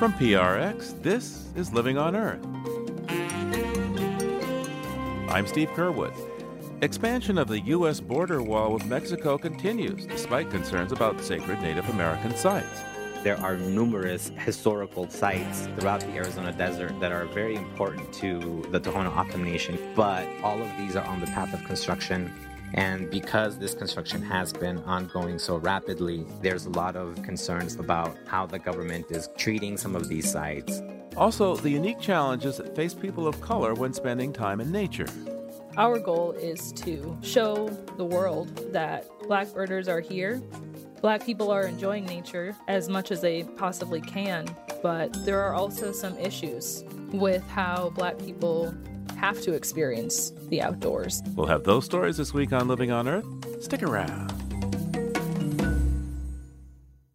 From PRX, this is Living on Earth. I'm Steve Curwood. Expansion of the U.S. border wall with Mexico continues despite concerns about sacred Native American sites. There are numerous historical sites throughout the Arizona desert that are very important to the Tohono O'odham Nation, but all of these are on the path of construction. And because this construction has been ongoing so rapidly, there's a lot of concerns about how the government is treating some of these sites. Also, the unique challenges that face people of color when spending time in nature. Our goal is to show the world that black birders are here. Black people are enjoying nature as much as they possibly can, but there are also some issues with how black people have to experience the outdoors. We'll have those stories this week on Living on Earth. Stick around.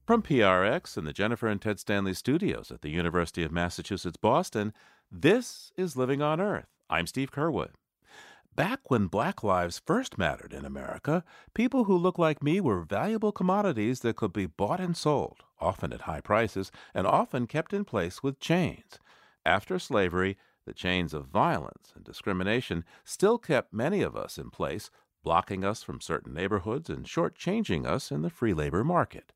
From PRX and the Jennifer and Ted Stanley studios at the University of Massachusetts Boston, this is Living on Earth. I'm Steve Curwood. Back when black lives first mattered in America, people who looked like me were valuable commodities that could be bought and sold, often at high prices, and often kept in place with chains. After slavery, the chains of violence and discrimination still kept many of us in place, blocking us from certain neighborhoods and shortchanging us in the free labor market.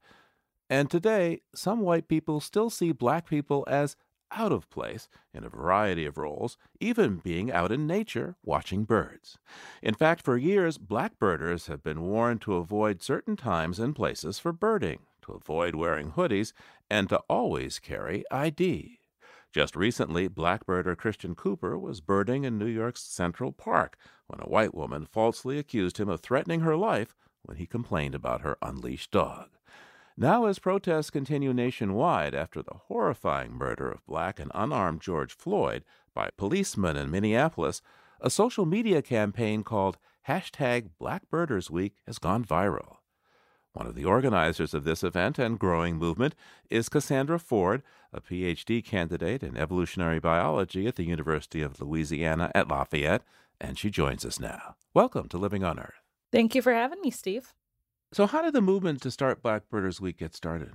And today, some white people still see black people as out of place in a variety of roles, even being out in nature watching birds. In fact, for years, black birders have been warned to avoid certain times and places for birding, to avoid wearing hoodies, and to always carry ID. Just recently, blackbirder Christian Cooper was birding in New York's Central Park when a white woman falsely accused him of threatening her life when he complained about her unleashed dog. Now, as protests continue nationwide after the horrifying murder of black and unarmed George Floyd by policemen in Minneapolis, a social media campaign called hashtag Blackbirders Week has gone viral. One of the organizers of this event and growing movement is Cassandra Ford, a PhD candidate in evolutionary biology at the University of Louisiana at Lafayette, and she joins us now. Welcome to Living on Earth. Thank you for having me, Steve. So, how did the movement to start Blackbirders Week get started?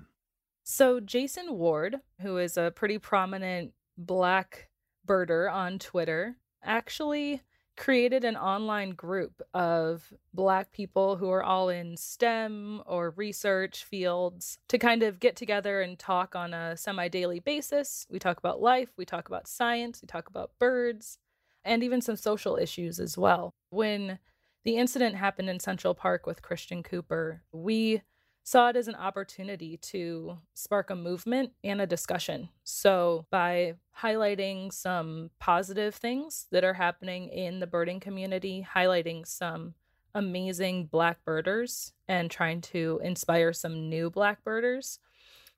So, Jason Ward, who is a pretty prominent black birder on Twitter, actually created an online group of Black people who are all in STEM or research fields to kind of get together and talk on a semi daily basis. We talk about life, we talk about science, we talk about birds, and even some social issues as well. When the incident happened in Central Park with Christian Cooper, we saw it as an opportunity to spark a movement and a discussion. So, by highlighting some positive things that are happening in the birding community, highlighting some amazing black birders, and trying to inspire some new black birders,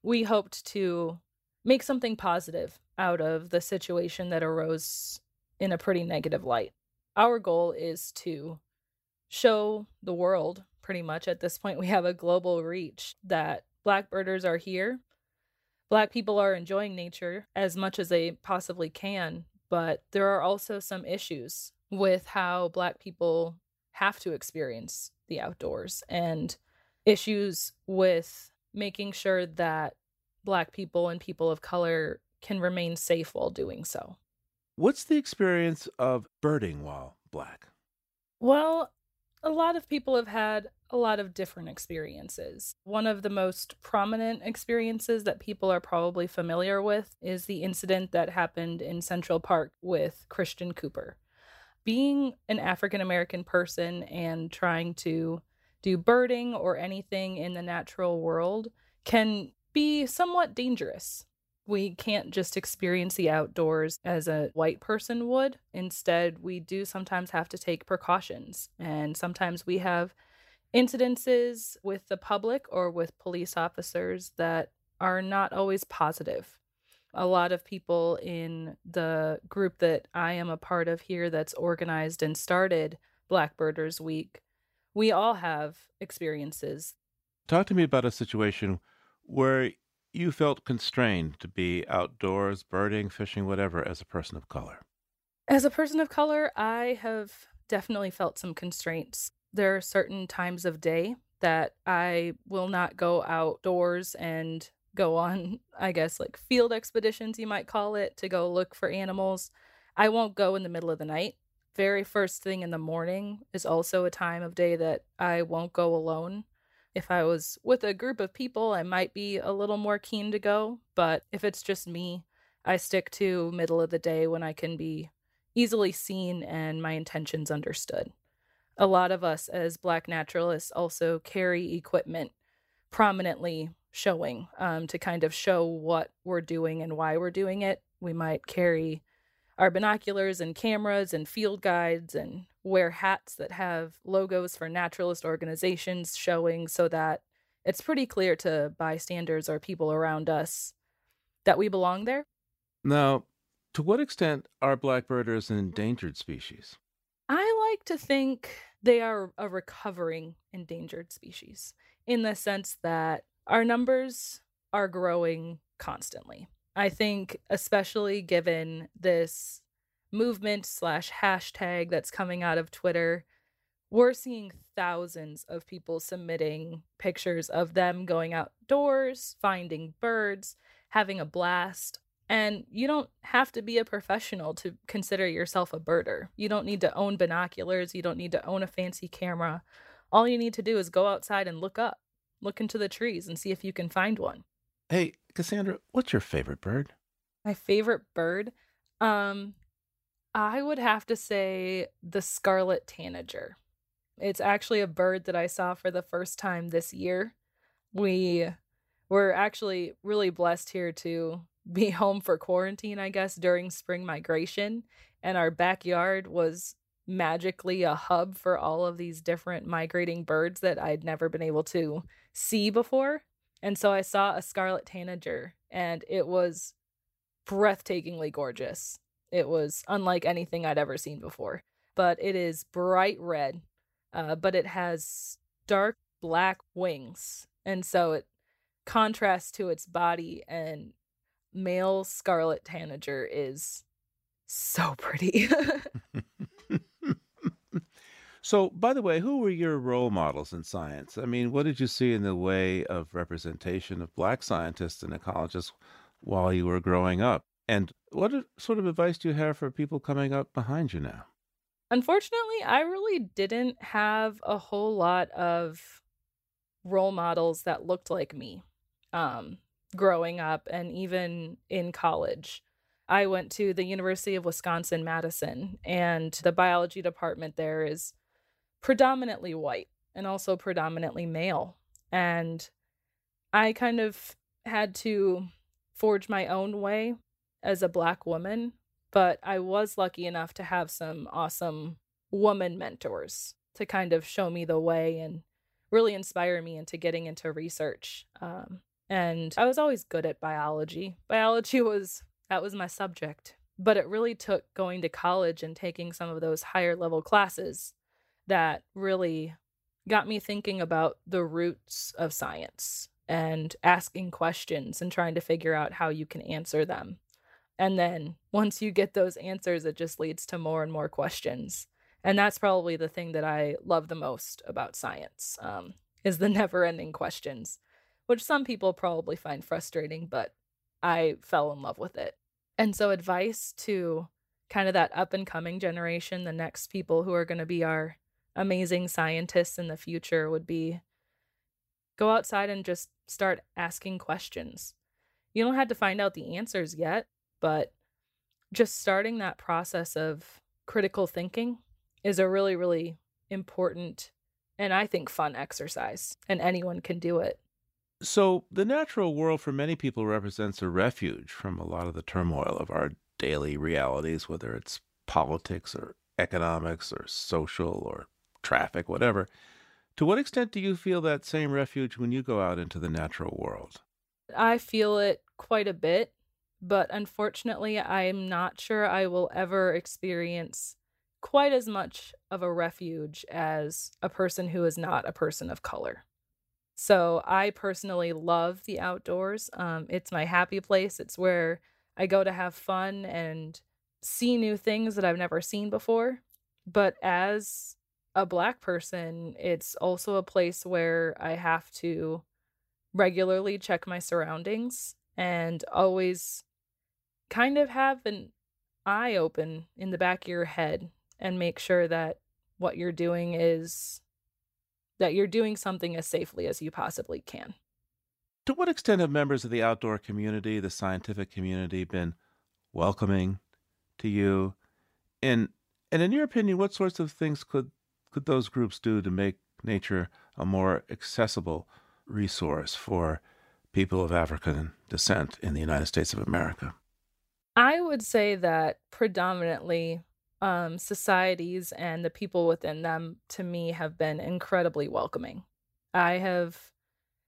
we hoped to make something positive out of the situation that arose in a pretty negative light. Our goal is to show the world pretty much at this point we have a global reach that black birders are here black people are enjoying nature as much as they possibly can but there are also some issues with how black people have to experience the outdoors and issues with making sure that black people and people of color can remain safe while doing so. What's the experience of birding while black? Well, a lot of people have had a lot of different experiences. One of the most prominent experiences that people are probably familiar with is the incident that happened in Central Park with Christian Cooper. Being an African American person and trying to do birding or anything in the natural world can be somewhat dangerous. We can't just experience the outdoors as a white person would. Instead, we do sometimes have to take precautions. And sometimes we have incidences with the public or with police officers that are not always positive. A lot of people in the group that I am a part of here that's organized and started Blackbirders Week, we all have experiences. Talk to me about a situation where you felt constrained to be outdoors, birding, fishing, whatever, as a person of color? As a person of color, I have definitely felt some constraints. There are certain times of day that I will not go outdoors and go on, I guess, like field expeditions, you might call it, to go look for animals. I won't go in the middle of the night. Very first thing in the morning is also a time of day that I won't go alone. If I was with a group of people, I might be a little more keen to go, but if it's just me, I stick to middle of the day when I can be easily seen and my intentions understood. A lot of us as Black naturalists also carry equipment prominently showing um, to kind of show what we're doing and why we're doing it. We might carry our binoculars and cameras and field guides and wear hats that have logos for naturalist organizations showing so that it's pretty clear to bystanders or people around us that we belong there. Now, to what extent are blackbirders an endangered species? I like to think they are a recovering endangered species in the sense that our numbers are growing constantly. I think, especially given this movement slash hashtag that's coming out of Twitter, we're seeing thousands of people submitting pictures of them going outdoors, finding birds, having a blast. And you don't have to be a professional to consider yourself a birder. You don't need to own binoculars. You don't need to own a fancy camera. All you need to do is go outside and look up, look into the trees, and see if you can find one. Hey, Cassandra, what's your favorite bird? My favorite bird? Um, I would have to say the scarlet tanager. It's actually a bird that I saw for the first time this year. We were actually really blessed here to be home for quarantine, I guess, during spring migration. And our backyard was magically a hub for all of these different migrating birds that I'd never been able to see before. And so I saw a scarlet tanager, and it was breathtakingly gorgeous. It was unlike anything I'd ever seen before. But it is bright red, uh, but it has dark black wings. And so it contrasts to its body and male scarlet tanager is so pretty. so, by the way, who were your role models in science? I mean, what did you see in the way of representation of black scientists and ecologists while you were growing up? And what sort of advice do you have for people coming up behind you now? Unfortunately, I really didn't have a whole lot of role models that looked like me. Um, growing up and even in college. I went to the University of Wisconsin Madison, and the biology department there is predominantly white and also predominantly male. And I kind of had to forge my own way as a black woman, but I was lucky enough to have some awesome woman mentors to kind of show me the way and really inspire me into getting into research. Um, and I was always good at biology. Biology was that was my subject. But it really took going to college and taking some of those higher level classes that really got me thinking about the roots of science and asking questions and trying to figure out how you can answer them. And then once you get those answers, it just leads to more and more questions. And that's probably the thing that I love the most about science um, is the never ending questions which some people probably find frustrating, but I fell in love with it. And so, advice to kind of that up and coming generation, the next people who are going to be our amazing scientists in the future would be go outside and just start asking questions. You don't have to find out the answers yet, but just starting that process of critical thinking is a really, really important and I think fun exercise, and anyone can do it. So, the natural world for many people represents a refuge from a lot of the turmoil of our daily realities, whether it's politics or economics or social or traffic, whatever. To what extent do you feel that same refuge when you go out into the natural world? I feel it quite a bit, but unfortunately, I'm not sure I will ever experience quite as much of a refuge as a person who is not a person of color. So I personally love the outdoors. Um, it's my happy place. It's where I go to have fun and see new things that I've never seen before. But as a black person, it's also a place where I have to regularly check my surroundings and always kind of have an eye open in the back of your head and make sure that what you're doing is that you're doing something as safely as you possibly can. To what extent have members of the outdoor community, the scientific community, been welcoming to you? And and in your opinion, what sorts of things could could those groups do to make nature a more accessible resource for people of African descent in the United States of America? I would say that predominantly um, societies and the people within them, to me, have been incredibly welcoming. I have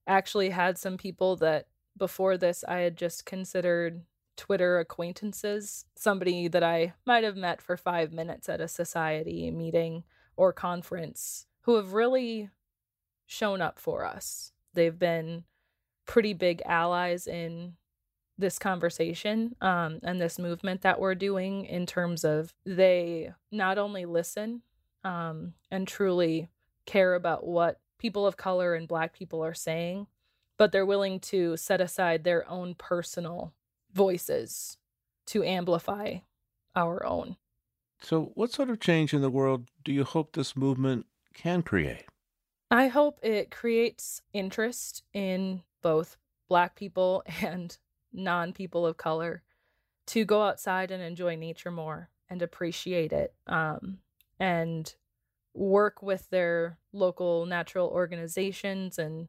actually had some people that before this I had just considered Twitter acquaintances, somebody that I might have met for five minutes at a society meeting or conference, who have really shown up for us. They've been pretty big allies in this conversation um, and this movement that we're doing in terms of they not only listen um, and truly care about what people of color and black people are saying, but they're willing to set aside their own personal voices to amplify our own. So, what sort of change in the world do you hope this movement can create? I hope it creates interest in both Black people and non people of color to go outside and enjoy nature more and appreciate it um, and work with their local natural organizations and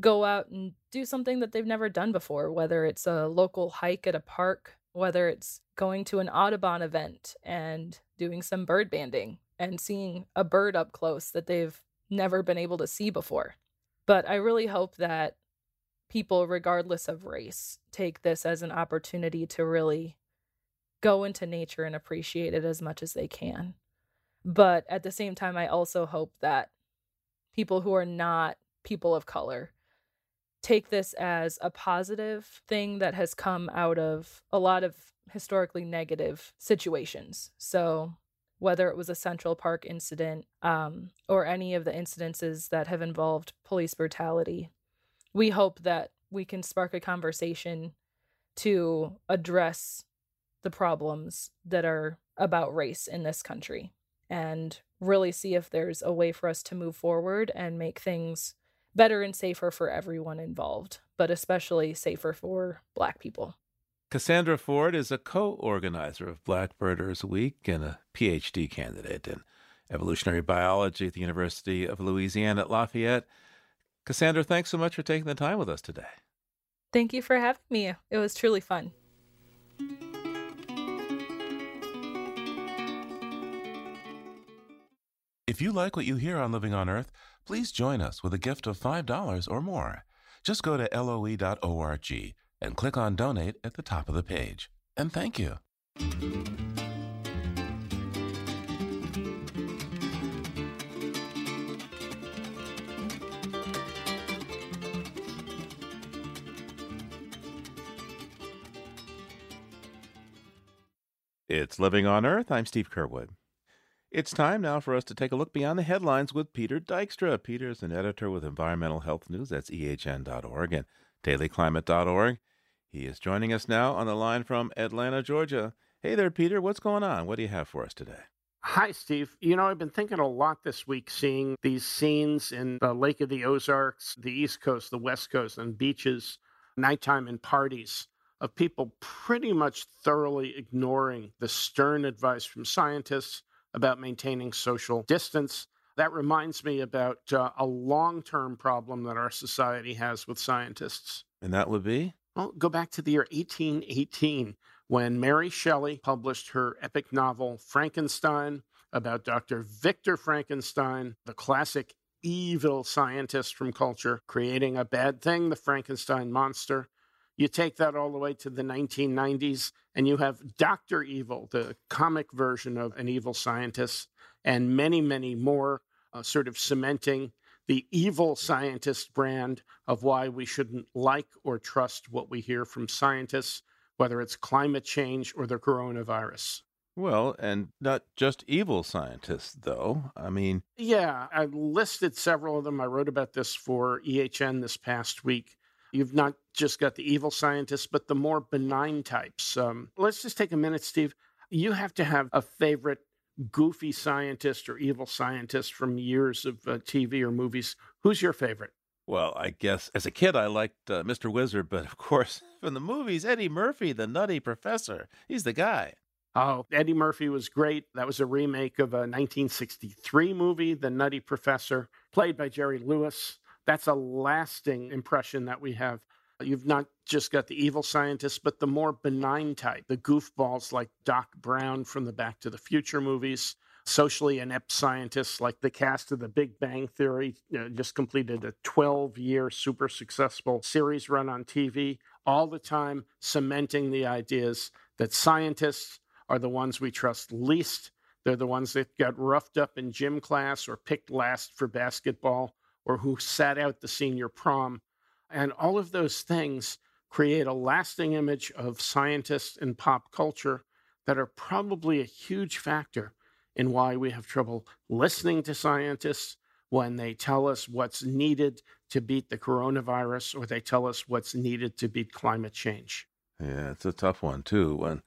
go out and do something that they've never done before, whether it's a local hike at a park, whether it's going to an Audubon event and doing some bird banding and seeing a bird up close that they've never been able to see before. But I really hope that people, regardless of race, take this as an opportunity to really go into nature and appreciate it as much as they can. But at the same time, I also hope that people who are not people of color take this as a positive thing that has come out of a lot of historically negative situations. So, whether it was a Central Park incident um, or any of the incidences that have involved police brutality, we hope that we can spark a conversation to address the problems that are about race in this country and really see if there's a way for us to move forward and make things better and safer for everyone involved, but especially safer for Black people. Cassandra Ford is a co organizer of Black Birders Week and a PhD candidate in evolutionary biology at the University of Louisiana at Lafayette. Cassandra, thanks so much for taking the time with us today. Thank you for having me. It was truly fun. If you like what you hear on Living on Earth, please join us with a gift of $5 or more. Just go to loe.org and click on Donate at the top of the page. And thank you. It's Living on Earth. I'm Steve Curwood. It's time now for us to take a look beyond the headlines with Peter Dykstra. Peter is an editor with Environmental Health News. That's ehn.org and dailyclimate.org. He is joining us now on the line from Atlanta, Georgia. Hey there, Peter. What's going on? What do you have for us today? Hi, Steve. You know, I've been thinking a lot this week seeing these scenes in the Lake of the Ozarks, the East Coast, the West Coast, and beaches, nighttime and parties of people pretty much thoroughly ignoring the stern advice from scientists about maintaining social distance. That reminds me about uh, a long term problem that our society has with scientists. And that would be? Well, go back to the year 1818 when Mary Shelley published her epic novel Frankenstein about Dr. Victor Frankenstein, the classic evil scientist from culture, creating a bad thing, the Frankenstein monster. You take that all the way to the 1990s, and you have Dr. Evil, the comic version of an evil scientist, and many, many more uh, sort of cementing the evil scientist brand of why we shouldn't like or trust what we hear from scientists, whether it's climate change or the coronavirus. Well, and not just evil scientists, though. I mean, yeah, I listed several of them. I wrote about this for EHN this past week You've not just got the evil scientists, but the more benign types. Um, let's just take a minute, Steve. You have to have a favorite goofy scientist or evil scientist from years of uh, TV or movies. Who's your favorite? Well, I guess as a kid I liked uh, Mr. Wizard, but of course from the movies, Eddie Murphy, the nutty professor. He's the guy. Oh, Eddie Murphy was great. That was a remake of a 1963 movie, The Nutty Professor, played by Jerry Lewis. That's a lasting impression that we have. You've not just got the evil scientists, but the more benign type, the goofballs like Doc Brown from the Back to the Future movies, socially inept scientists like the cast of The Big Bang Theory, you know, just completed a 12 year super successful series run on TV, all the time cementing the ideas that scientists are the ones we trust least. They're the ones that got roughed up in gym class or picked last for basketball or who sat out the senior prom and all of those things create a lasting image of scientists in pop culture that are probably a huge factor in why we have trouble listening to scientists when they tell us what's needed to beat the coronavirus or they tell us what's needed to beat climate change. Yeah, it's a tough one, too, when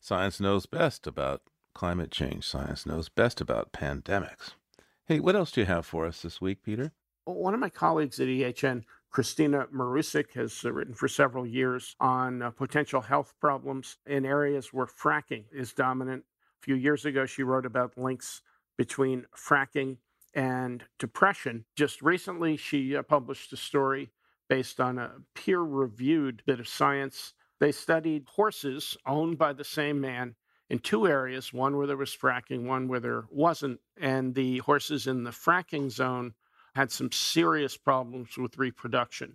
science knows best about climate change. Science knows best about pandemics. Hey, what else do you have for us this week, Peter? One of my colleagues at EHN Kristina Marusic has uh, written for several years on uh, potential health problems in areas where fracking is dominant. A few years ago, she wrote about links between fracking and depression. Just recently, she uh, published a story based on a peer reviewed bit of science. They studied horses owned by the same man in two areas one where there was fracking, one where there wasn't. And the horses in the fracking zone had some serious problems with reproduction,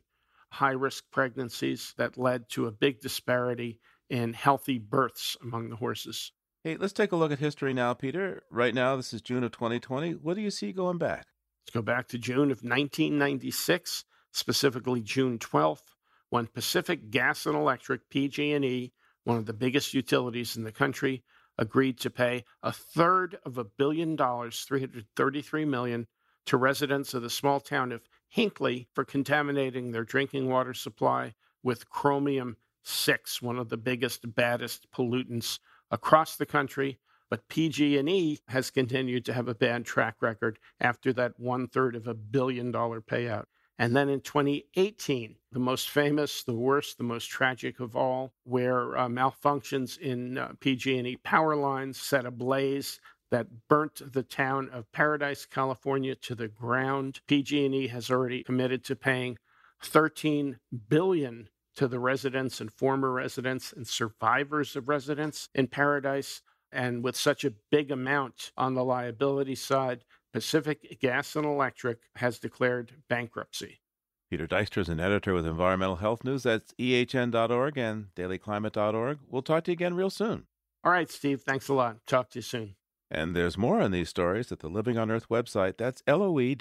high risk pregnancies that led to a big disparity in healthy births among the horses. Hey, let's take a look at history now, Peter. Right now, this is June of 2020. What do you see going back? Let's go back to June of 1996, specifically June 12th, when Pacific Gas and Electric, PG&E, one of the biggest utilities in the country, agreed to pay a third of a billion dollars, 333 million, to residents of the small town of Hinkley for contaminating their drinking water supply with chromium 6, one of the biggest baddest pollutants across the country. But PG&E has continued to have a bad track record after that one third of a billion dollar payout. And then in 2018, the most famous, the worst, the most tragic of all, where uh, malfunctions in uh, PG&E power lines set ablaze that burnt the town of Paradise, California to the ground. PG&E has already committed to paying 13 billion to the residents and former residents and survivors of residents in Paradise. And with such a big amount on the liability side, Pacific Gas and Electric has declared bankruptcy. Peter Dykstra is an editor with Environmental Health News. That's ehn.org and dailyclimate.org. We'll talk to you again real soon. All right, Steve. Thanks a lot. Talk to you soon. And there's more on these stories at the Living on Earth website. That's loe.org.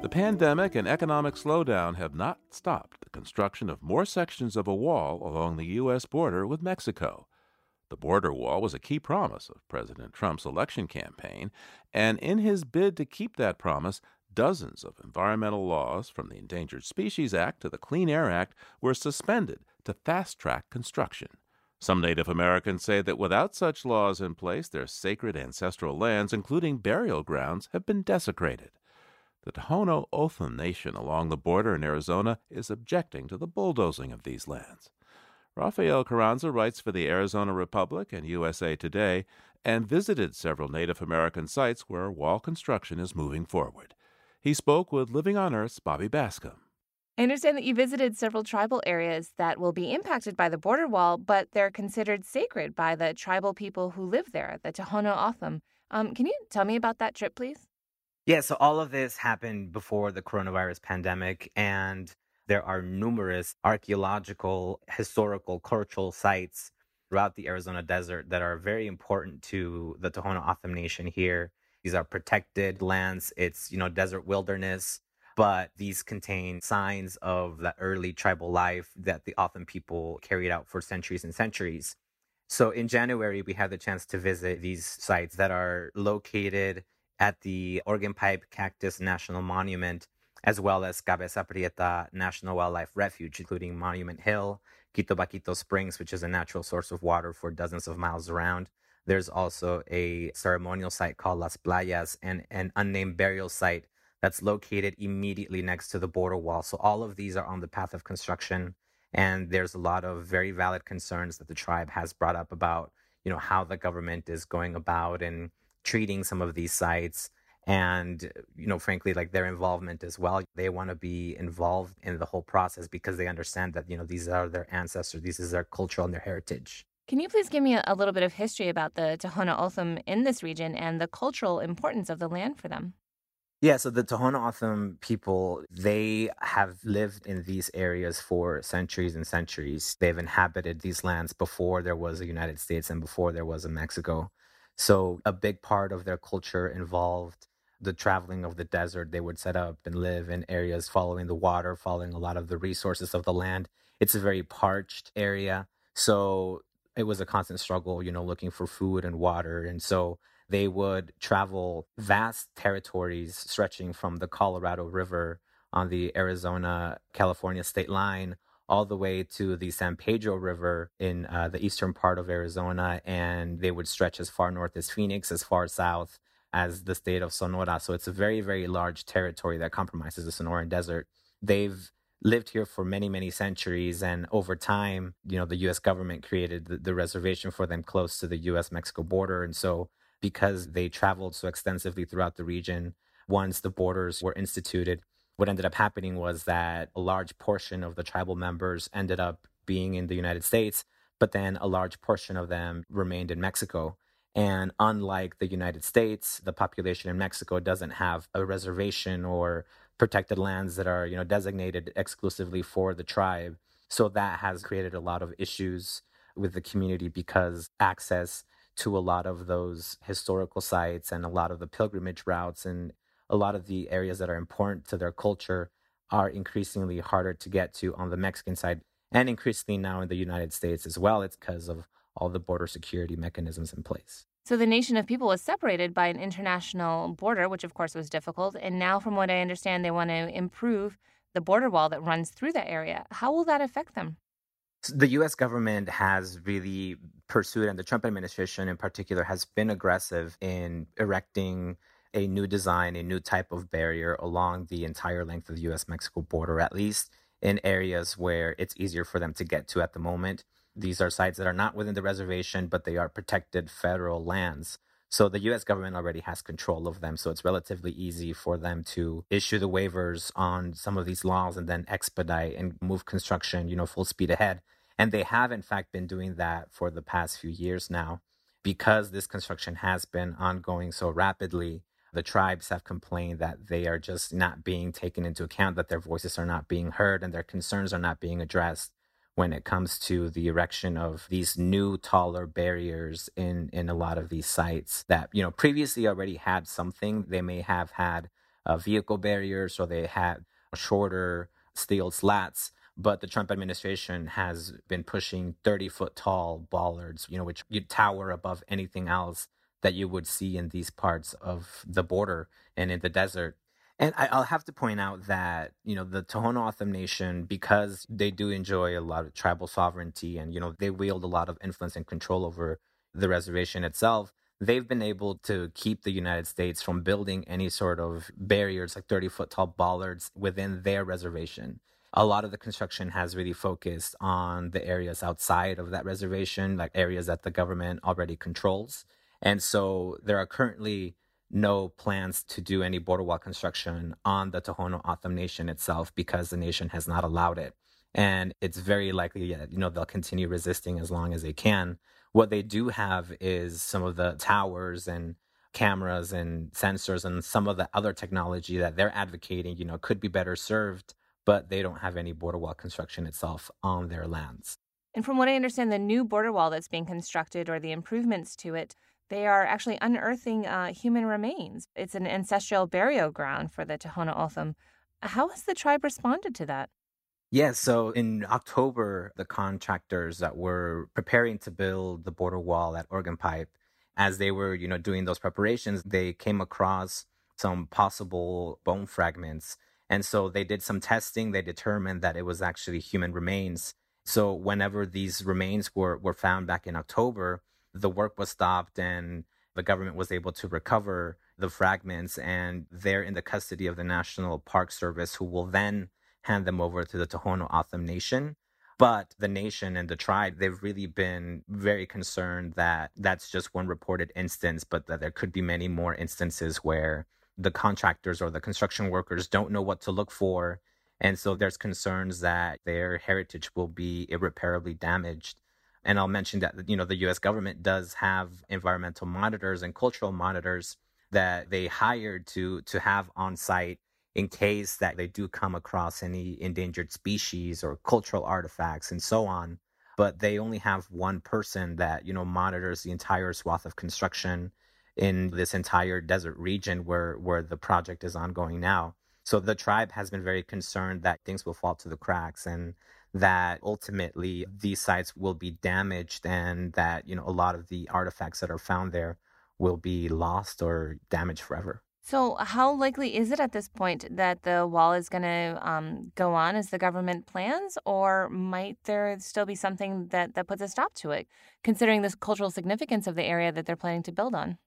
The pandemic and economic slowdown have not stopped construction of more sections of a wall along the U.S. border with Mexico. The border wall was a key promise of President Trump's election campaign, and in his bid to keep that promise, dozens of environmental laws, from the Endangered Species Act to the Clean Air Act, were suspended to fast track construction. Some Native Americans say that without such laws in place, their sacred ancestral lands, including burial grounds, have been desecrated. The Tohono O'odham Nation along the border in Arizona is objecting to the bulldozing of these lands. Rafael Carranza writes for the Arizona Republic and USA Today and visited several Native American sites where wall construction is moving forward. He spoke with Living on Earth's Bobby Bascomb. I understand that you visited several tribal areas that will be impacted by the border wall, but they're considered sacred by the tribal people who live there, the Tohono O'odham. Um, can you tell me about that trip, please? Yeah, so all of this happened before the coronavirus pandemic, and there are numerous archaeological, historical, cultural sites throughout the Arizona desert that are very important to the Tohono O'odham Nation here. These are protected lands. It's, you know, desert wilderness, but these contain signs of the early tribal life that the O'odham people carried out for centuries and centuries. So in January, we had the chance to visit these sites that are located at the Organ Pipe Cactus National Monument, as well as Cabeza Prieta National Wildlife Refuge, including Monument Hill, Quitobaquito Springs, which is a natural source of water for dozens of miles around, there's also a ceremonial site called Las Playas and an unnamed burial site that's located immediately next to the border wall. So all of these are on the path of construction. And there's a lot of very valid concerns that the tribe has brought up about, you know, how the government is going about and treating some of these sites and you know frankly like their involvement as well they want to be involved in the whole process because they understand that you know these are their ancestors this is their culture and their heritage can you please give me a, a little bit of history about the Tohono O'odham in this region and the cultural importance of the land for them? Yeah, so the Tohono O'odham people, they have lived in these areas for centuries and centuries. They've inhabited these lands before there was a United States and before there was a Mexico. So a big part of their culture involved the traveling of the desert. They would set up and live in areas following the water, following a lot of the resources of the land. It's a very parched area. So it was a constant struggle, you know, looking for food and water. And so they would travel vast territories stretching from the Colorado River on the Arizona California state line all the way to the San Pedro River in uh, the eastern part of Arizona. And they would stretch as far north as Phoenix, as far south as the state of Sonora. So it's a very, very large territory that compromises the Sonoran Desert. They've lived here for many, many centuries. And over time, you know, the US government created the, the reservation for them close to the US Mexico border. And so, because they traveled so extensively throughout the region, once the borders were instituted, what ended up happening was that a large portion of the tribal members ended up being in the United States, but then a large portion of them remained in Mexico. And unlike the United States, the population in Mexico doesn't have a reservation or protected lands that are you know designated exclusively for the tribe so that has created a lot of issues with the community because access to a lot of those historical sites and a lot of the pilgrimage routes and a lot of the areas that are important to their culture are increasingly harder to get to on the Mexican side and increasingly now in the United States as well. It's because of all the border security mechanisms in place. So the nation of people was separated by an international border, which of course was difficult. And now, from what I understand, they want to improve the border wall that runs through that area. How will that affect them? The US government has really pursued, and the Trump administration in particular has been aggressive in erecting a new design, a new type of barrier along the entire length of the US Mexico border, at least in areas where it's easier for them to get to at the moment. These are sites that are not within the reservation, but they are protected federal lands. So the US government already has control of them. So it's relatively easy for them to issue the waivers on some of these laws and then expedite and move construction, you know, full speed ahead. And they have, in fact, been doing that for the past few years now. Because this construction has been ongoing so rapidly, the tribes have complained that they are just not being taken into account, that their voices are not being heard, and their concerns are not being addressed when it comes to the erection of these new taller barriers in in a lot of these sites that you know previously already had something. They may have had uh, vehicle barriers or they had shorter steel slats but the Trump administration has been pushing 30 foot tall bollards, you know, which you tower above anything else that you would see in these parts of the border and in the desert. And I, will have to point out that, you know, the Tohono O'odham Nation, because they do enjoy a lot of tribal sovereignty and, you know, they wield a lot of influence and control over the reservation itself, they've been able to keep the United States from building any sort of barriers, like 30 foot tall bollards within their reservation. A lot of the construction has really focused on the areas outside of that reservation, like areas that the government already controls. And so there are currently no plans to do any border wall construction on the Tohono O'odham Nation itself because the nation has not allowed it. And it's very likely that, you know, they'll continue resisting as long as they can. What they do have is some of the towers and cameras and sensors and some of the other technology that they're advocating, you know, could be better served, but they don't have any border wall construction itself on their lands. And from what I understand, the new border wall that's being constructed or the improvements to it they are actually unearthing uh, human remains. It's an ancestral burial ground for the Tohono O'odham. How has the tribe responded to that? Yeah, so in October, the contractors that were preparing to build the border wall at Organ Pipe, as they were, you know, doing those preparations, they came across some possible bone fragments. And so they did some testing. They determined that it was actually human remains. So whenever these remains were, were found back in October, the work was stopped and the government was able to recover the fragments and they're in the custody of the National Park Service, who will then hand them over to the Tohono O'odham Nation. But the nation and the tribe, they've really been very concerned that that's just one reported instance, but that there could be many more instances where the contractors or the construction workers don't know what to look for. And so there's concerns that their heritage will be irreparably damaged. And I'll mention that, you know, the US government does have environmental monitors and cultural monitors that they hired to to have on site in case that they do come across any endangered species or cultural artifacts and so on. But they only have one person that you know monitors the entire swath of construction in this entire desert region where where the project is ongoing now. So the tribe has been very concerned that things will fall to the cracks and that ultimately these sites will be damaged and that you know a lot of the artifacts that are found there will be lost or damaged forever so, how likely is it at this point that the wall is going to um, go on as the government plans, or might there still be something that, that puts a stop to it, considering this cultural significance of the area that they're planning to build on?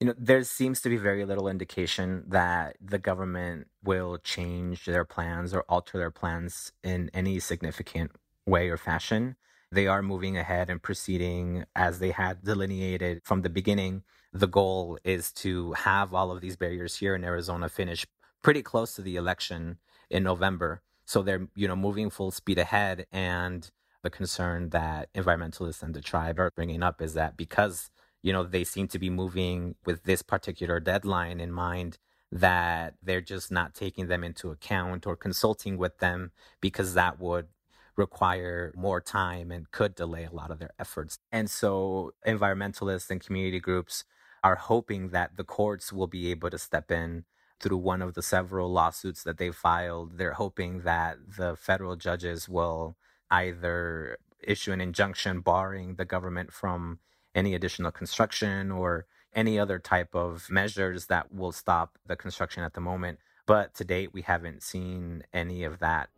You know, there seems to be very little indication that the government will change their plans or alter their plans in any significant way or fashion. They are moving ahead and proceeding as they had delineated from the beginning the goal is to have all of these barriers here in Arizona finish pretty close to the election in November. So they're, you know, moving full speed ahead. And the concern that environmentalists and the tribe are bringing up is that because, you know, they seem to be moving with this particular deadline in mind, that they're just not taking them into account or consulting with them because that would require more time and could delay a lot of their efforts. And so environmentalists and community groups are hoping that the courts will be able to step in through one of the several lawsuits that they filed. They're hoping that the federal judges will either issue an injunction barring the government from any additional construction or any other type of measures that will stop the construction at the moment. But to date, we haven't seen any of that.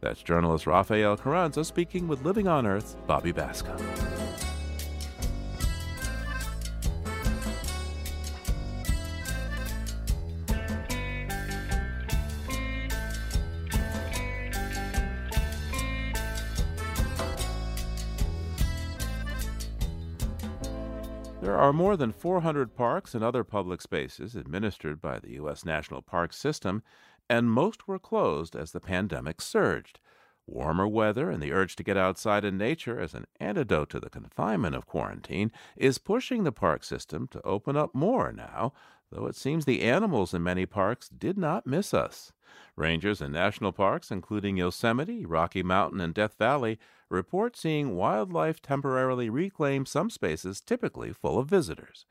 That's journalist Rafael Carranza speaking with Living on Earth, Bobby Bascomb. Are more than 400 parks and other public spaces administered by the U.S. National Park System, and most were closed as the pandemic surged. Warmer weather and the urge to get outside in nature as an antidote to the confinement of quarantine is pushing the park system to open up more now, though it seems the animals in many parks did not miss us. Rangers in national parks, including Yosemite, Rocky Mountain, and Death Valley, report seeing wildlife temporarily reclaim some spaces typically full of visitors.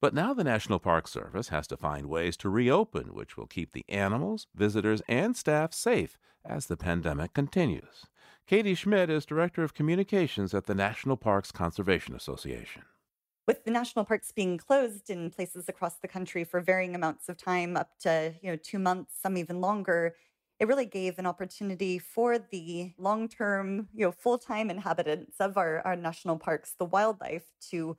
But now the National Park Service has to find ways to reopen, which will keep the animals, visitors, and staff safe as the pandemic continues. Katie Schmidt is Director of Communications at the National Parks Conservation Association. With the national parks being closed in places across the country for varying amounts of time, up to you know two months, some even longer, it really gave an opportunity for the long-term, you know, full-time inhabitants of our, our national parks, the wildlife, to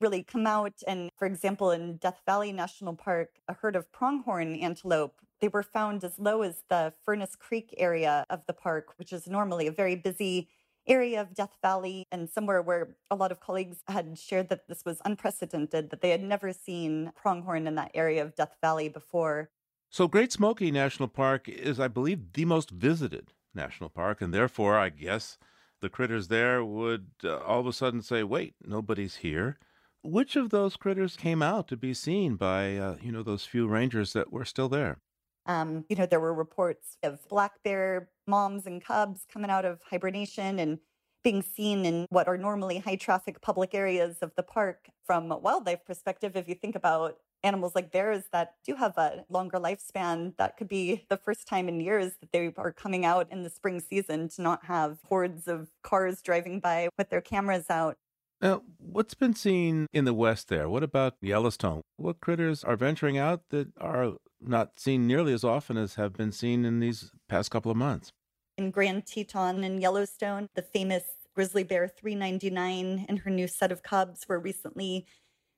really come out. And for example, in Death Valley National Park, a herd of pronghorn antelope, they were found as low as the Furnace Creek area of the park, which is normally a very busy area of Death Valley and somewhere where a lot of colleagues had shared that this was unprecedented, that they had never seen pronghorn in that area of Death Valley before. So, Great Smoky National Park is, I believe, the most visited national park, and therefore, I guess the critters there would uh, all of a sudden say, "Wait, nobody's here." Which of those critters came out to be seen by, uh, you know, those few rangers that were still there? Um, you know, there were reports of black bear moms and cubs coming out of hibernation, and being seen in what are normally high traffic public areas of the park from a wildlife perspective. If you think about animals like bears that do have a longer lifespan, that could be the first time in years that they are coming out in the spring season to not have hordes of cars driving by with their cameras out. Now, what's been seen in the West there? What about Yellowstone? What critters are venturing out that are not seen nearly as often as have been seen in these past couple of months? In Grand Teton and Yellowstone, the famous grizzly bear 399 and her new set of cubs were recently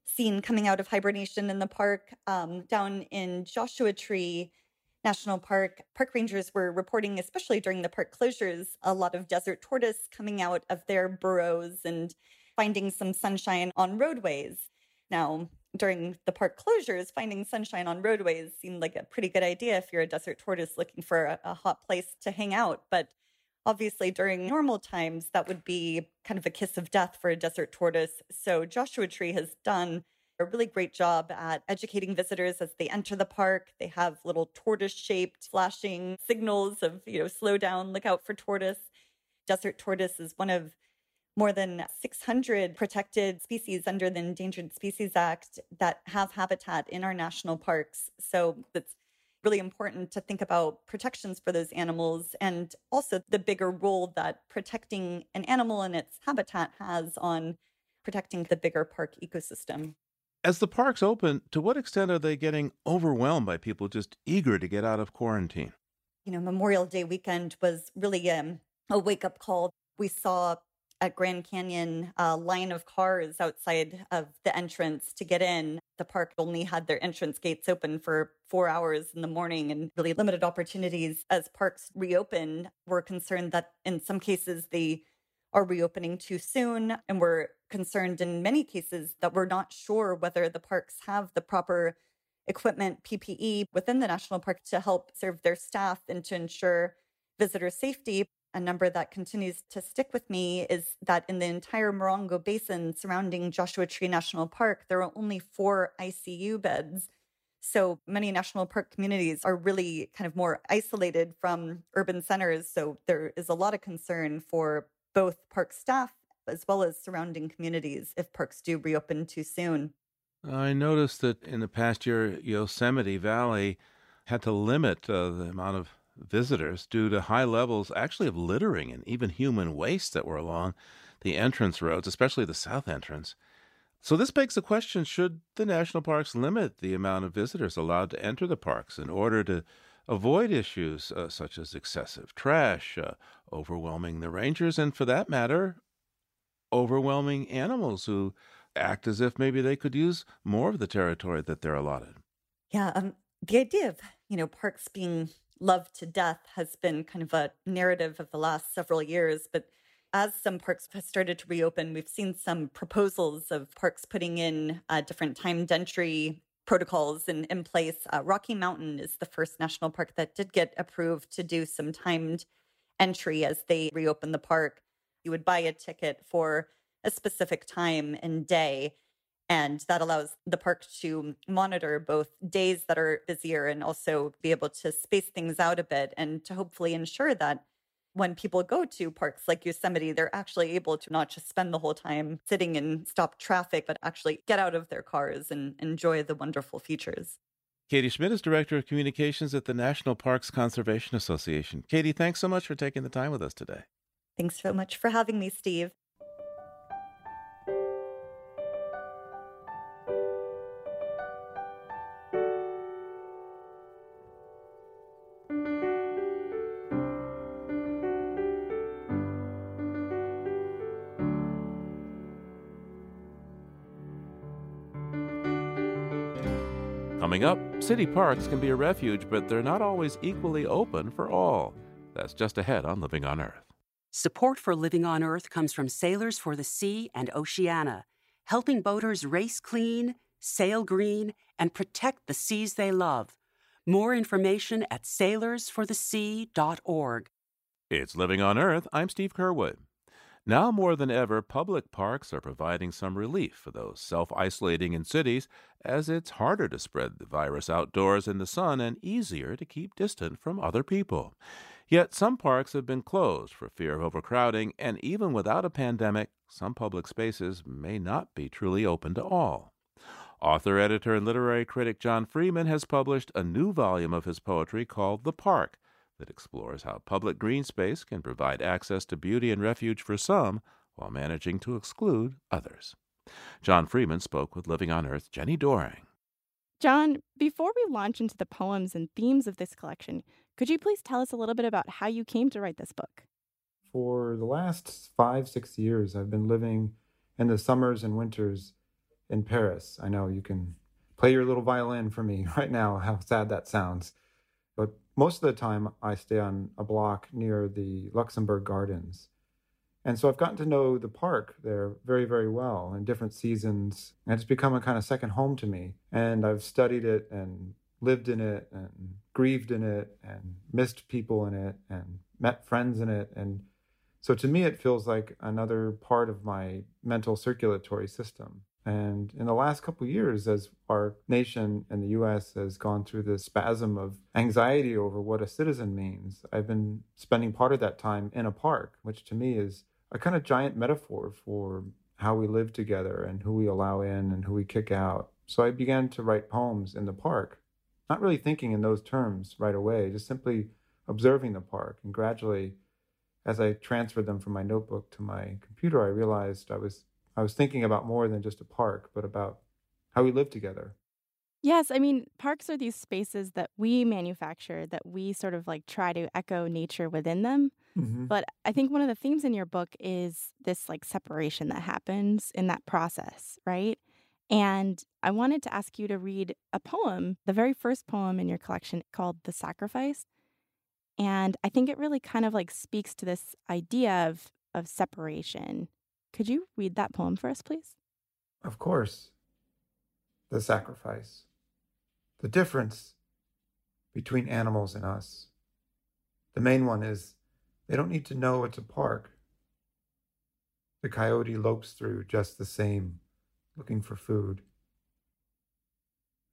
seen coming out of hibernation in the park. Um, down in Joshua Tree National Park, park rangers were reporting, especially during the park closures, a lot of desert tortoise coming out of their burrows and finding some sunshine on roadways. Now, during the park closures, finding sunshine on roadways seemed like a pretty good idea if you're a desert tortoise looking for a, a hot place to hang out. But obviously, during normal times, that would be kind of a kiss of death for a desert tortoise. So, Joshua Tree has done a really great job at educating visitors as they enter the park. They have little tortoise shaped flashing signals of, you know, slow down, look out for tortoise. Desert tortoise is one of more than 600 protected species under the Endangered Species Act that have habitat in our national parks. So it's really important to think about protections for those animals and also the bigger role that protecting an animal and its habitat has on protecting the bigger park ecosystem. As the parks open, to what extent are they getting overwhelmed by people just eager to get out of quarantine? You know, Memorial Day weekend was really um, a wake up call. We saw at Grand Canyon a line of cars outside of the entrance to get in. The park only had their entrance gates open for four hours in the morning and really limited opportunities. As parks reopen, we're concerned that in some cases they are reopening too soon. And we're concerned in many cases that we're not sure whether the parks have the proper equipment, PPE within the national park to help serve their staff and to ensure visitor safety a number that continues to stick with me is that in the entire Morongo Basin surrounding Joshua Tree National Park, there are only four ICU beds. So many national park communities are really kind of more isolated from urban centers. So there is a lot of concern for both park staff as well as surrounding communities if parks do reopen too soon. I noticed that in the past year, Yosemite Valley had to limit uh, the amount of visitors due to high levels actually of littering and even human waste that were along the entrance roads, especially the south entrance. So this begs the question should the national parks limit the amount of visitors allowed to enter the parks in order to avoid issues uh, such as excessive trash, uh, overwhelming the rangers, and for that matter, overwhelming animals who act as if maybe they could use more of the territory that they're allotted? Yeah, um, the idea of you know parks being loved to death has been kind of a narrative of the last several years. But as some parks have started to reopen, we've seen some proposals of parks putting in uh, different timed entry protocols in, in place. Uh, Rocky Mountain is the first national park that did get approved to do some timed entry as they reopen the park. You would buy a ticket for a specific time and day and that allows the park to monitor both days that are busier and also be able to space things out a bit and to hopefully ensure that when people go to parks like Yosemite, they're actually able to not just spend the whole time sitting and stop traffic, but actually get out of their cars and enjoy the wonderful features. Kati Schmidt is Director of Communications at the National Parks Conservation Association. Katie, thanks so much for taking the time with us today. Thanks so much for having me, Steve. Coming up, city parks can be a refuge, but they're not always equally open for all. That's just ahead on Living on Earth. Support for Living on Earth comes from Sailors for the Sea and Oceana, helping boaters race clean, sail green, and protect the seas they love. More information at sailorsforthesea.org. It's Living on Earth. I'm Steve Curwood. Now more than ever, public parks are providing some relief for those self isolating in cities, as it's harder to spread the virus outdoors in the sun and easier to keep distant from other people. Yet some parks have been closed for fear of overcrowding, and even without a pandemic, some public spaces may not be truly open to all. Author, editor, and literary critic John Freeman has published a new volume of his poetry called The Park that explores how public green space can provide access to beauty and refuge for some while managing to exclude others. John Freeman spoke with Living on Earth Jenni Doering. John, before we launch into the poems and themes of this collection, could you please tell us a little bit about how you came to write this book? For the last five, six years, I've been living in the summers and winters in Paris. I know you can play your little violin for me right now, how sad that sounds. But most of the time, I stay on a block near the Luxembourg Gardens. And so I've gotten to know the park there very, very well in different seasons. And it's become a kind of second home to me. And I've studied it and lived in it and grieved in it and missed people in it and met friends in it. And so to me, it feels like another part of my mental circulatory system. And in the last couple years, as our nation and the US has gone through this spasm of anxiety over what a citizen means, I've been spending part of that time in a park, which to me is a kind of giant metaphor for how we live together and who we allow in and who we kick out. So I began to write poems in the park, not really thinking in those terms right away, just simply observing the park. And gradually, as I transferred them from my notebook to my computer, I realized I was I was thinking about more than just a park, but about how we live together. Yes, I mean, parks are these spaces that we manufacture, that we sort of like try to echo nature within them. Mm-hmm. But I think one of the themes in your book is this like separation that happens in that process, right? And I wanted to ask you to read a poem, the very first poem in your collection called The Sacrifice. And I think it really kind of like speaks to this idea of of separation. Could you read that poem for us, please? Of course. The sacrifice. The difference between animals and us. The main one is they don't need to know it's a park. The coyote lopes through just the same, looking for food.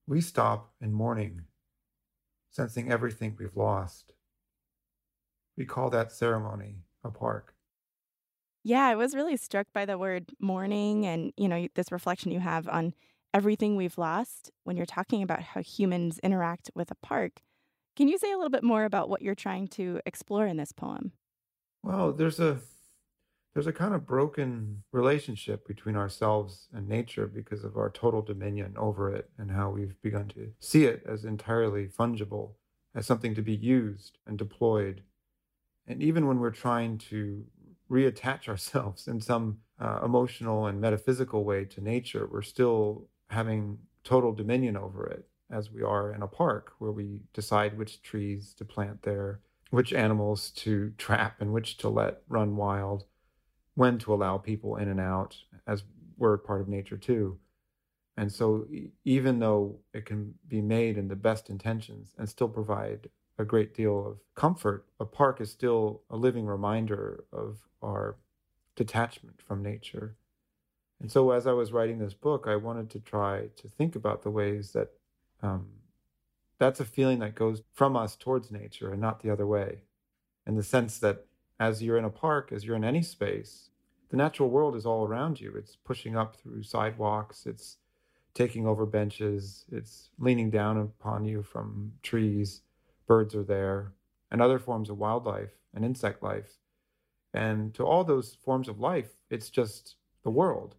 We stop in mourning, sensing everything we've lost. We call that ceremony a park. Yeah, I was really struck by the word mourning and, you know, this reflection you have on everything we've lost when you're talking about how humans interact with a park. Can you say a little bit more about what you're trying to explore in this poem? Well, there's a there's a kind of broken relationship between ourselves and nature because of our total dominion over it and how we've begun to see it as entirely fungible, as something to be used and deployed. And even when we're trying to reattach ourselves in some uh, emotional and metaphysical way to nature, we're still having total dominion over it as we are in a park where we decide which trees to plant there which animals to trap and which to let run wild, when to allow people in and out, as we're part of nature too. And so, even though it can be made in the best intentions and still provide a great deal of comfort, a park is still a living reminder of our detachment from nature. And so, as I was writing this book, I wanted to try to think about the ways that um, that's a feeling that goes from us towards nature and not the other way. In the sense that as you're in a park, as you're in any space, the natural world is all around you. It's pushing up through sidewalks, it's taking over benches, it's leaning down upon you from trees. Birds are there, and other forms of wildlife and insect life. And to all those forms of life, it's just the world.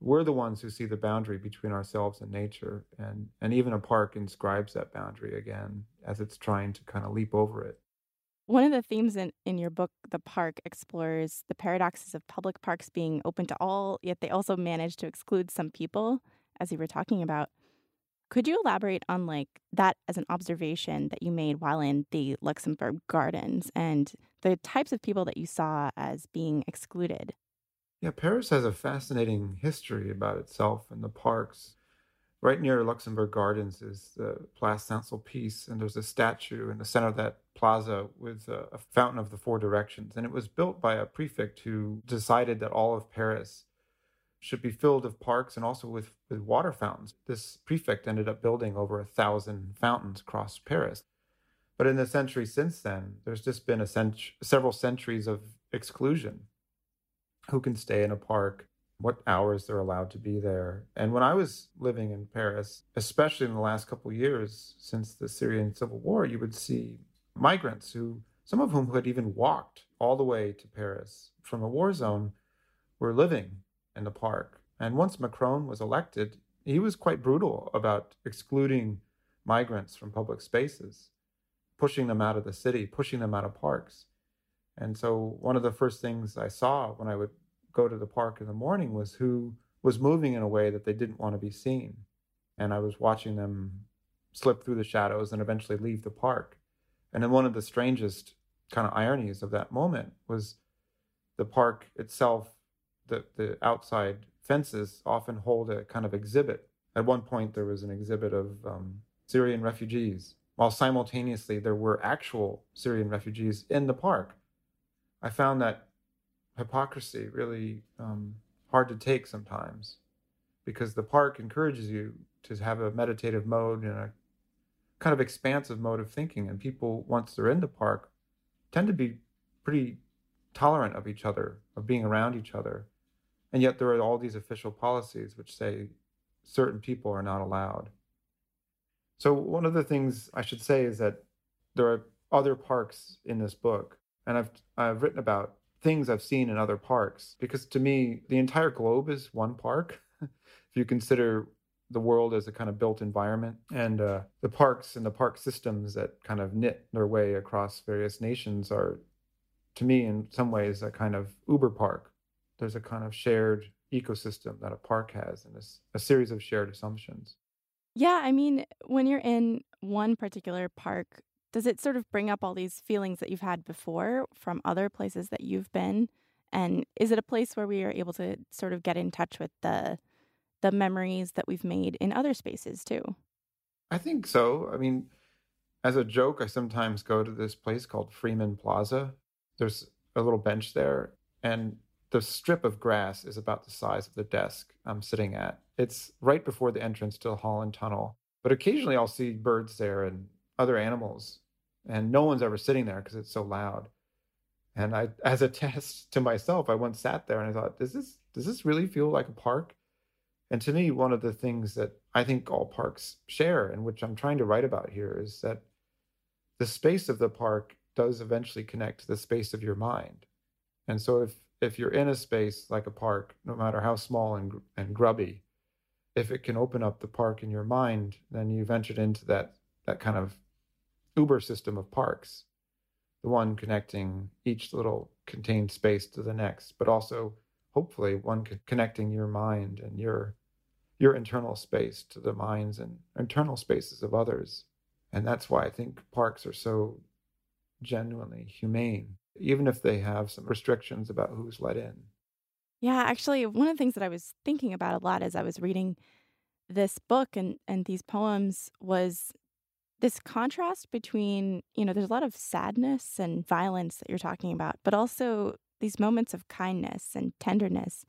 We're the ones who see the boundary between ourselves and nature and and even a park inscribes that boundary again as it's trying to kind of leap over it. One of the themes in, in your book the park explores the paradoxes of public parks being open to all yet they also manage to exclude some people as you were talking about could you elaborate on like that as an observation that you made while in the luxembourg gardens and the types of people that you saw as being excluded yeah, Paris has a fascinating history about itself and the parks. Right near Luxembourg Gardens is the Place Saint Sulpice, and there's a statue in the center of that plaza with a, a fountain of the four directions. And it was built by a prefect who decided that all of Paris should be filled with parks and also with, with water fountains. This prefect ended up building over a thousand fountains across Paris. But in the century since then, there's just been a cent- several centuries of exclusion. Who can stay in a park? What hours they're allowed to be there? And when I was living in Paris, especially in the last couple years since the Syrian civil war, you would see migrants who, some of whom had even walked all the way to Paris from a war zone, were living in the park. And once Macron was elected, he was quite brutal about excluding migrants from public spaces, pushing them out of the city, pushing them out of parks. And so one of the first things I saw when I would go to the park in the morning was who was moving in a way that they didn't want to be seen. And I was watching them slip through the shadows and eventually leave the park. And then one of the strangest kind of ironies of that moment was the park itself, the, the outside fences often hold a kind of exhibit. At one point, there was an exhibit of um, Syrian refugees, while simultaneously there were actual Syrian refugees in the park. I found that hypocrisy really um, hard to take sometimes because the park encourages you to have a meditative mode and a kind of expansive mode of thinking. And people, once they're in the park, tend to be pretty tolerant of each other, of being around each other. And yet there are all these official policies which say certain people are not allowed. So, one of the things I should say is that there are other parks in this book, and I've, I've written about things I've seen in other parks because to me, the entire globe is one park. if you consider the world as a kind of built environment and uh, the parks and the park systems that kind of knit their way across various nations are to me in some ways a kind of uber park there's a kind of shared ecosystem that a park has and this, a series of shared assumptions yeah i mean when you're in one particular park does it sort of bring up all these feelings that you've had before from other places that you've been and is it a place where we are able to sort of get in touch with the the memories that we've made in other spaces too. I think so. I mean, as a joke, I sometimes go to this place called Freeman Plaza. There's a little bench there, and the strip of grass is about the size of the desk I'm sitting at. It's right before the entrance to the Holland Tunnel. But occasionally I'll see birds there and other animals, and no one's ever sitting there because it's so loud. And I, as a test to myself, I once sat there and I thought, does this does this really feel like a park? And to me, one of the things that I think all parks share, and which I'm trying to write about here, is that the space of the park does eventually connect to the space of your mind. And so if if you're in a space like a park, no matter how small and and grubby, if it can open up the park in your mind, then you've entered into that that kind of Uber system of parks, the one connecting each little contained space to the next, but also hopefully one connecting your mind and your your internal space to the minds and internal spaces of others. And that's why I think parks are so genuinely humane, even if they have some restrictions about who's let in. Yeah, actually, one of the things that I was thinking about a lot as I was reading this book and, and these poems was this contrast between, you know, there's a lot of sadness and violence that you're talking about, but also these moments of kindness and tenderness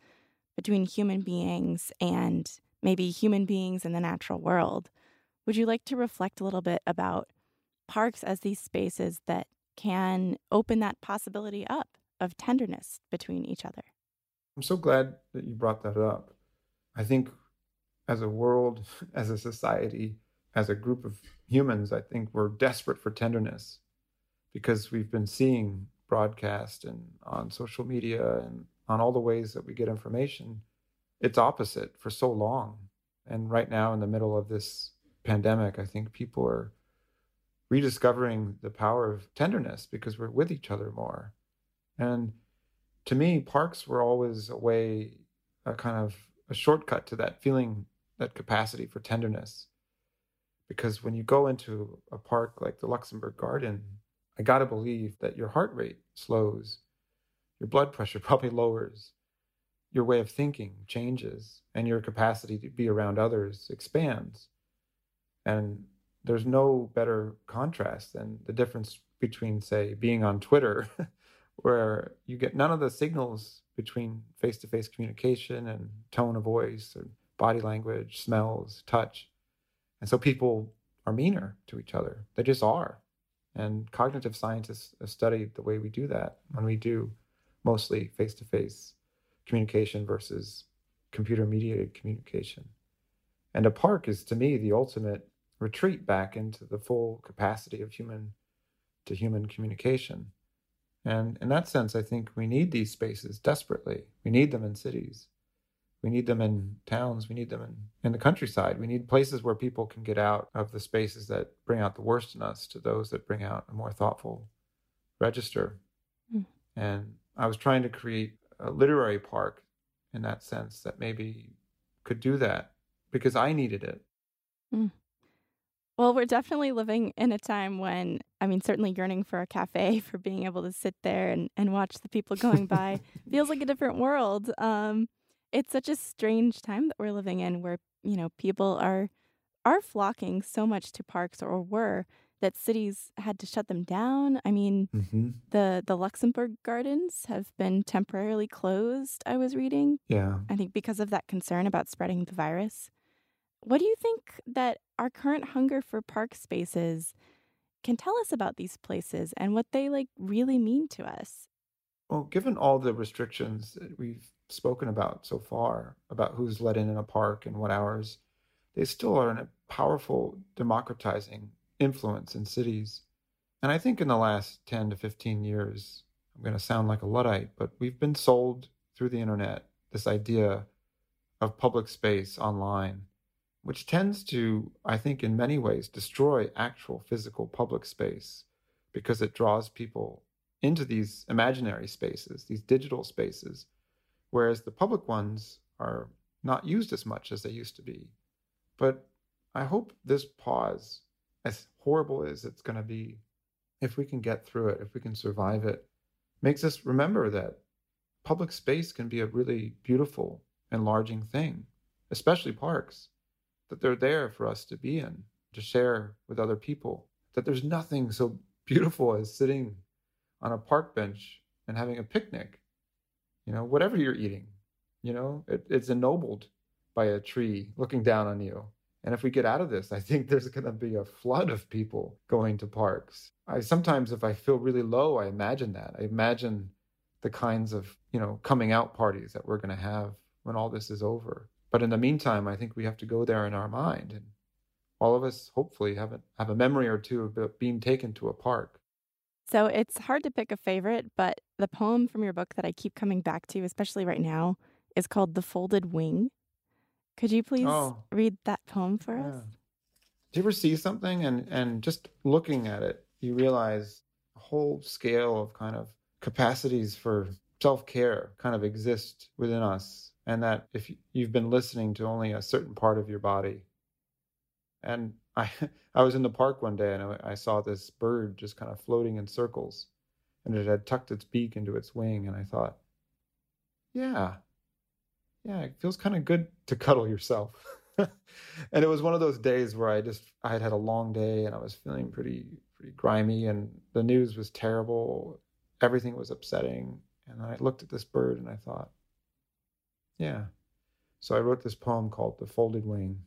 between human beings and maybe human beings in the natural world. Would you like to reflect a little bit about parks as these spaces that can open that possibility up of tenderness between each other? I'm so glad that you brought that up. I think as a world, as a society, as a group of humans, I think we're desperate for tenderness because we've been seeing broadcast and on social media and on all the ways that we get information its opposite for so long. And right now, in the middle of this pandemic, I think people are rediscovering the power of tenderness because we're with each other more. And to me, parks were always a way, a kind of a shortcut to that feeling, that capacity for tenderness. Because when you go into a park like the Luxembourg Garden, I got to believe that your heart rate slows, your blood pressure probably lowers, your way of thinking changes and your capacity to be around others expands. And there's no better contrast than the difference between, say, being on Twitter, where you get none of the signals between face to face communication and tone of voice or body language, smells, touch. And so people are meaner to each other. They just are. And cognitive scientists have studied the way we do that when we do mostly face to face communication versus computer mediated communication. And a park is, to me, the ultimate retreat back into the full capacity of human to human communication. And in that sense, I think we need these spaces desperately. We need them in cities. We need them in towns. We need them in, in the countryside. We need places where people can get out of the spaces that bring out the worst in us to those that bring out a more thoughtful register. Mm. And I was trying to create a literary park in that sense that maybe could do that because I needed it. Mm. Well, we're definitely living in a time when, I mean, certainly yearning for a cafe, for being able to sit there and, and watch the people going by feels like a different world. Um, it's such a strange time that we're living in where, you know, people are are flocking so much to parks or were that cities had to shut them down. I mean, mm-hmm. the the Luxembourg Gardens have been temporarily closed. I was reading. Yeah, I think because of that concern about spreading the virus. What do you think that our current hunger for park spaces can tell us about these places and what they like really mean to us? Well, given all the restrictions that we've spoken about so far about who's let in in a park and what hours, they still are a powerful democratizing influence in cities. And I think in the last 10 to 15 years, I'm going to sound like a Luddite, but we've been sold through the internet this idea of public space online, which tends to, I think, in many ways, destroy actual physical public space because it draws people into these imaginary spaces, these digital spaces, whereas the public ones are not used as much as they used to be. But I hope this pause as horrible as it's going to be, if we can get through it, if we can survive it, makes us remember that public space can be a really beautiful, enlarging thing, especially parks, that they're there for us to be in, to share with other people, that there's nothing so beautiful as sitting on a park bench and having a picnic. You know, whatever you're eating, you know, it, it's ennobled by a tree looking down on you and if we get out of this, I think there's going to be a flood of people going to parks. I sometimes, if I feel really low, I imagine that. I imagine the kinds of, you know, coming out parties that we're going to have when all this is over. But in the meantime, I think we have to go there in our mind. And all of us hopefully have a, have a memory or two of being taken to a park. So it's hard to pick a favorite, but the poem from your book that I keep coming back to, especially right now, is called The Folded Wing. Could you please oh, read that poem for yeah. us? Do you ever see something and and just looking at it, you realize a whole scale of kind of capacities for self-care kind of exist within us and that if you've been listening to only a certain part of your body and I I was in the park one day and I, I saw this bird just kind of floating in circles and it had tucked its beak into its wing and I thought yeah yeah, it feels kind of good to cuddle yourself. and it was one of those days where I just I had had a long day and I was feeling pretty pretty grimy and the news was terrible. Everything was upsetting. And I looked at this bird and I thought, yeah. So I wrote this poem called The Folded Wing.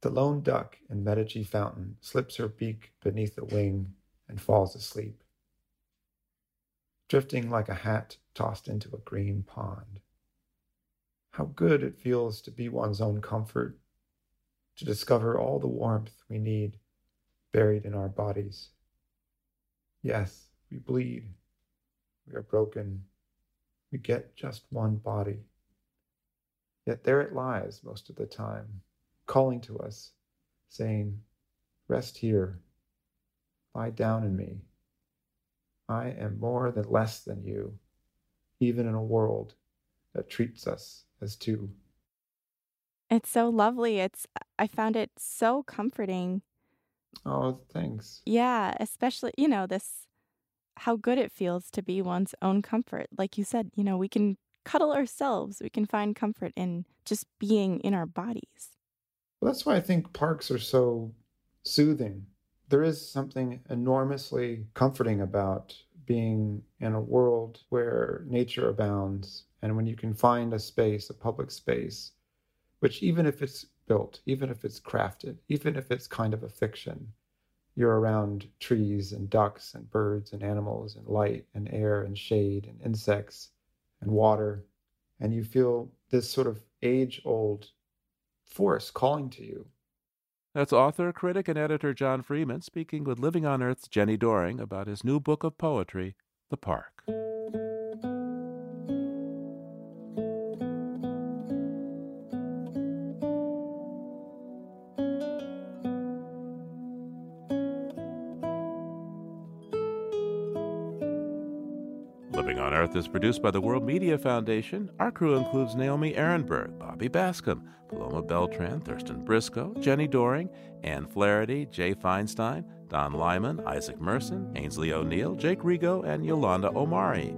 The lone duck in Medici fountain slips her beak beneath a wing and falls asleep, drifting like a hat tossed into a green pond. How good it feels to be one's own comfort, to discover all the warmth we need buried in our bodies. Yes, we bleed. We are broken. We get just one body. Yet there it lies most of the time, calling to us, saying, Rest here. Lie down in me. I am more than less than you, even in a world that treats us as two. It's so lovely. It's I found it so comforting. Oh, thanks. Yeah, especially, you know, this how good it feels to be one's own comfort. Like you said, you know, we can cuddle ourselves. We can find comfort in just being in our bodies. Well, that's why I think parks are so soothing. There is something enormously comforting about being in a world where nature abounds and when you can find a space, a public space, which even if it's built, even if it's crafted, even if it's kind of a fiction, you're around trees and ducks and birds and animals and light and air and shade and insects and water. And you feel this sort of age old force calling to you. That's author, critic, and editor John Freeman speaking with Living on Earth's Jenni Doering about his new book of poetry, The Park. Earth is produced by the World Media Foundation. Our crew includes Naomi Arenberg, Bobby Bascomb, Paloma Beltran, Thurston Briscoe, Jenni Doering, Ann Flaherty, Jay Feinstein, Don Lyman, Isaac Merson, Aynsley O'Neill, Jake Rego, and Yolanda Omari.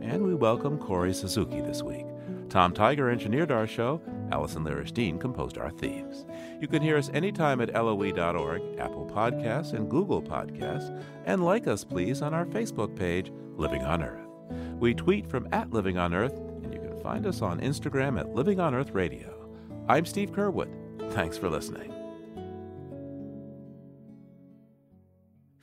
And we welcome Corey Suzuki this week. Tom Tiger engineered our show. Allison Lirish composed our themes. You can hear us anytime at loe.org, Apple Podcasts, and Google Podcasts. And like us, please, on our Facebook page, Living on Earth. We tweet from at Living on Earth, and you can find us on Instagram at Living on Earth Radio. I'm Steve Curwood. Thanks for listening.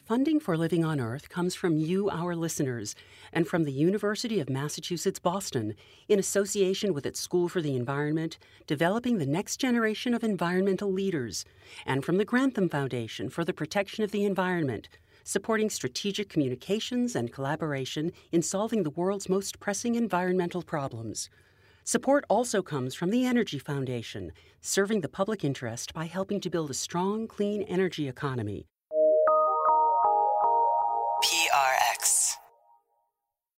Funding for Living on Earth comes from you, our listeners, and from the University of Massachusetts Boston, in association with its School for the Environment, developing the next generation of environmental leaders, and from the Grantham Foundation for the Protection of the Environment supporting strategic communications and collaboration in solving the world's most pressing environmental problems. Support also comes from the Energy Foundation, serving the public interest by helping to build a strong, clean energy economy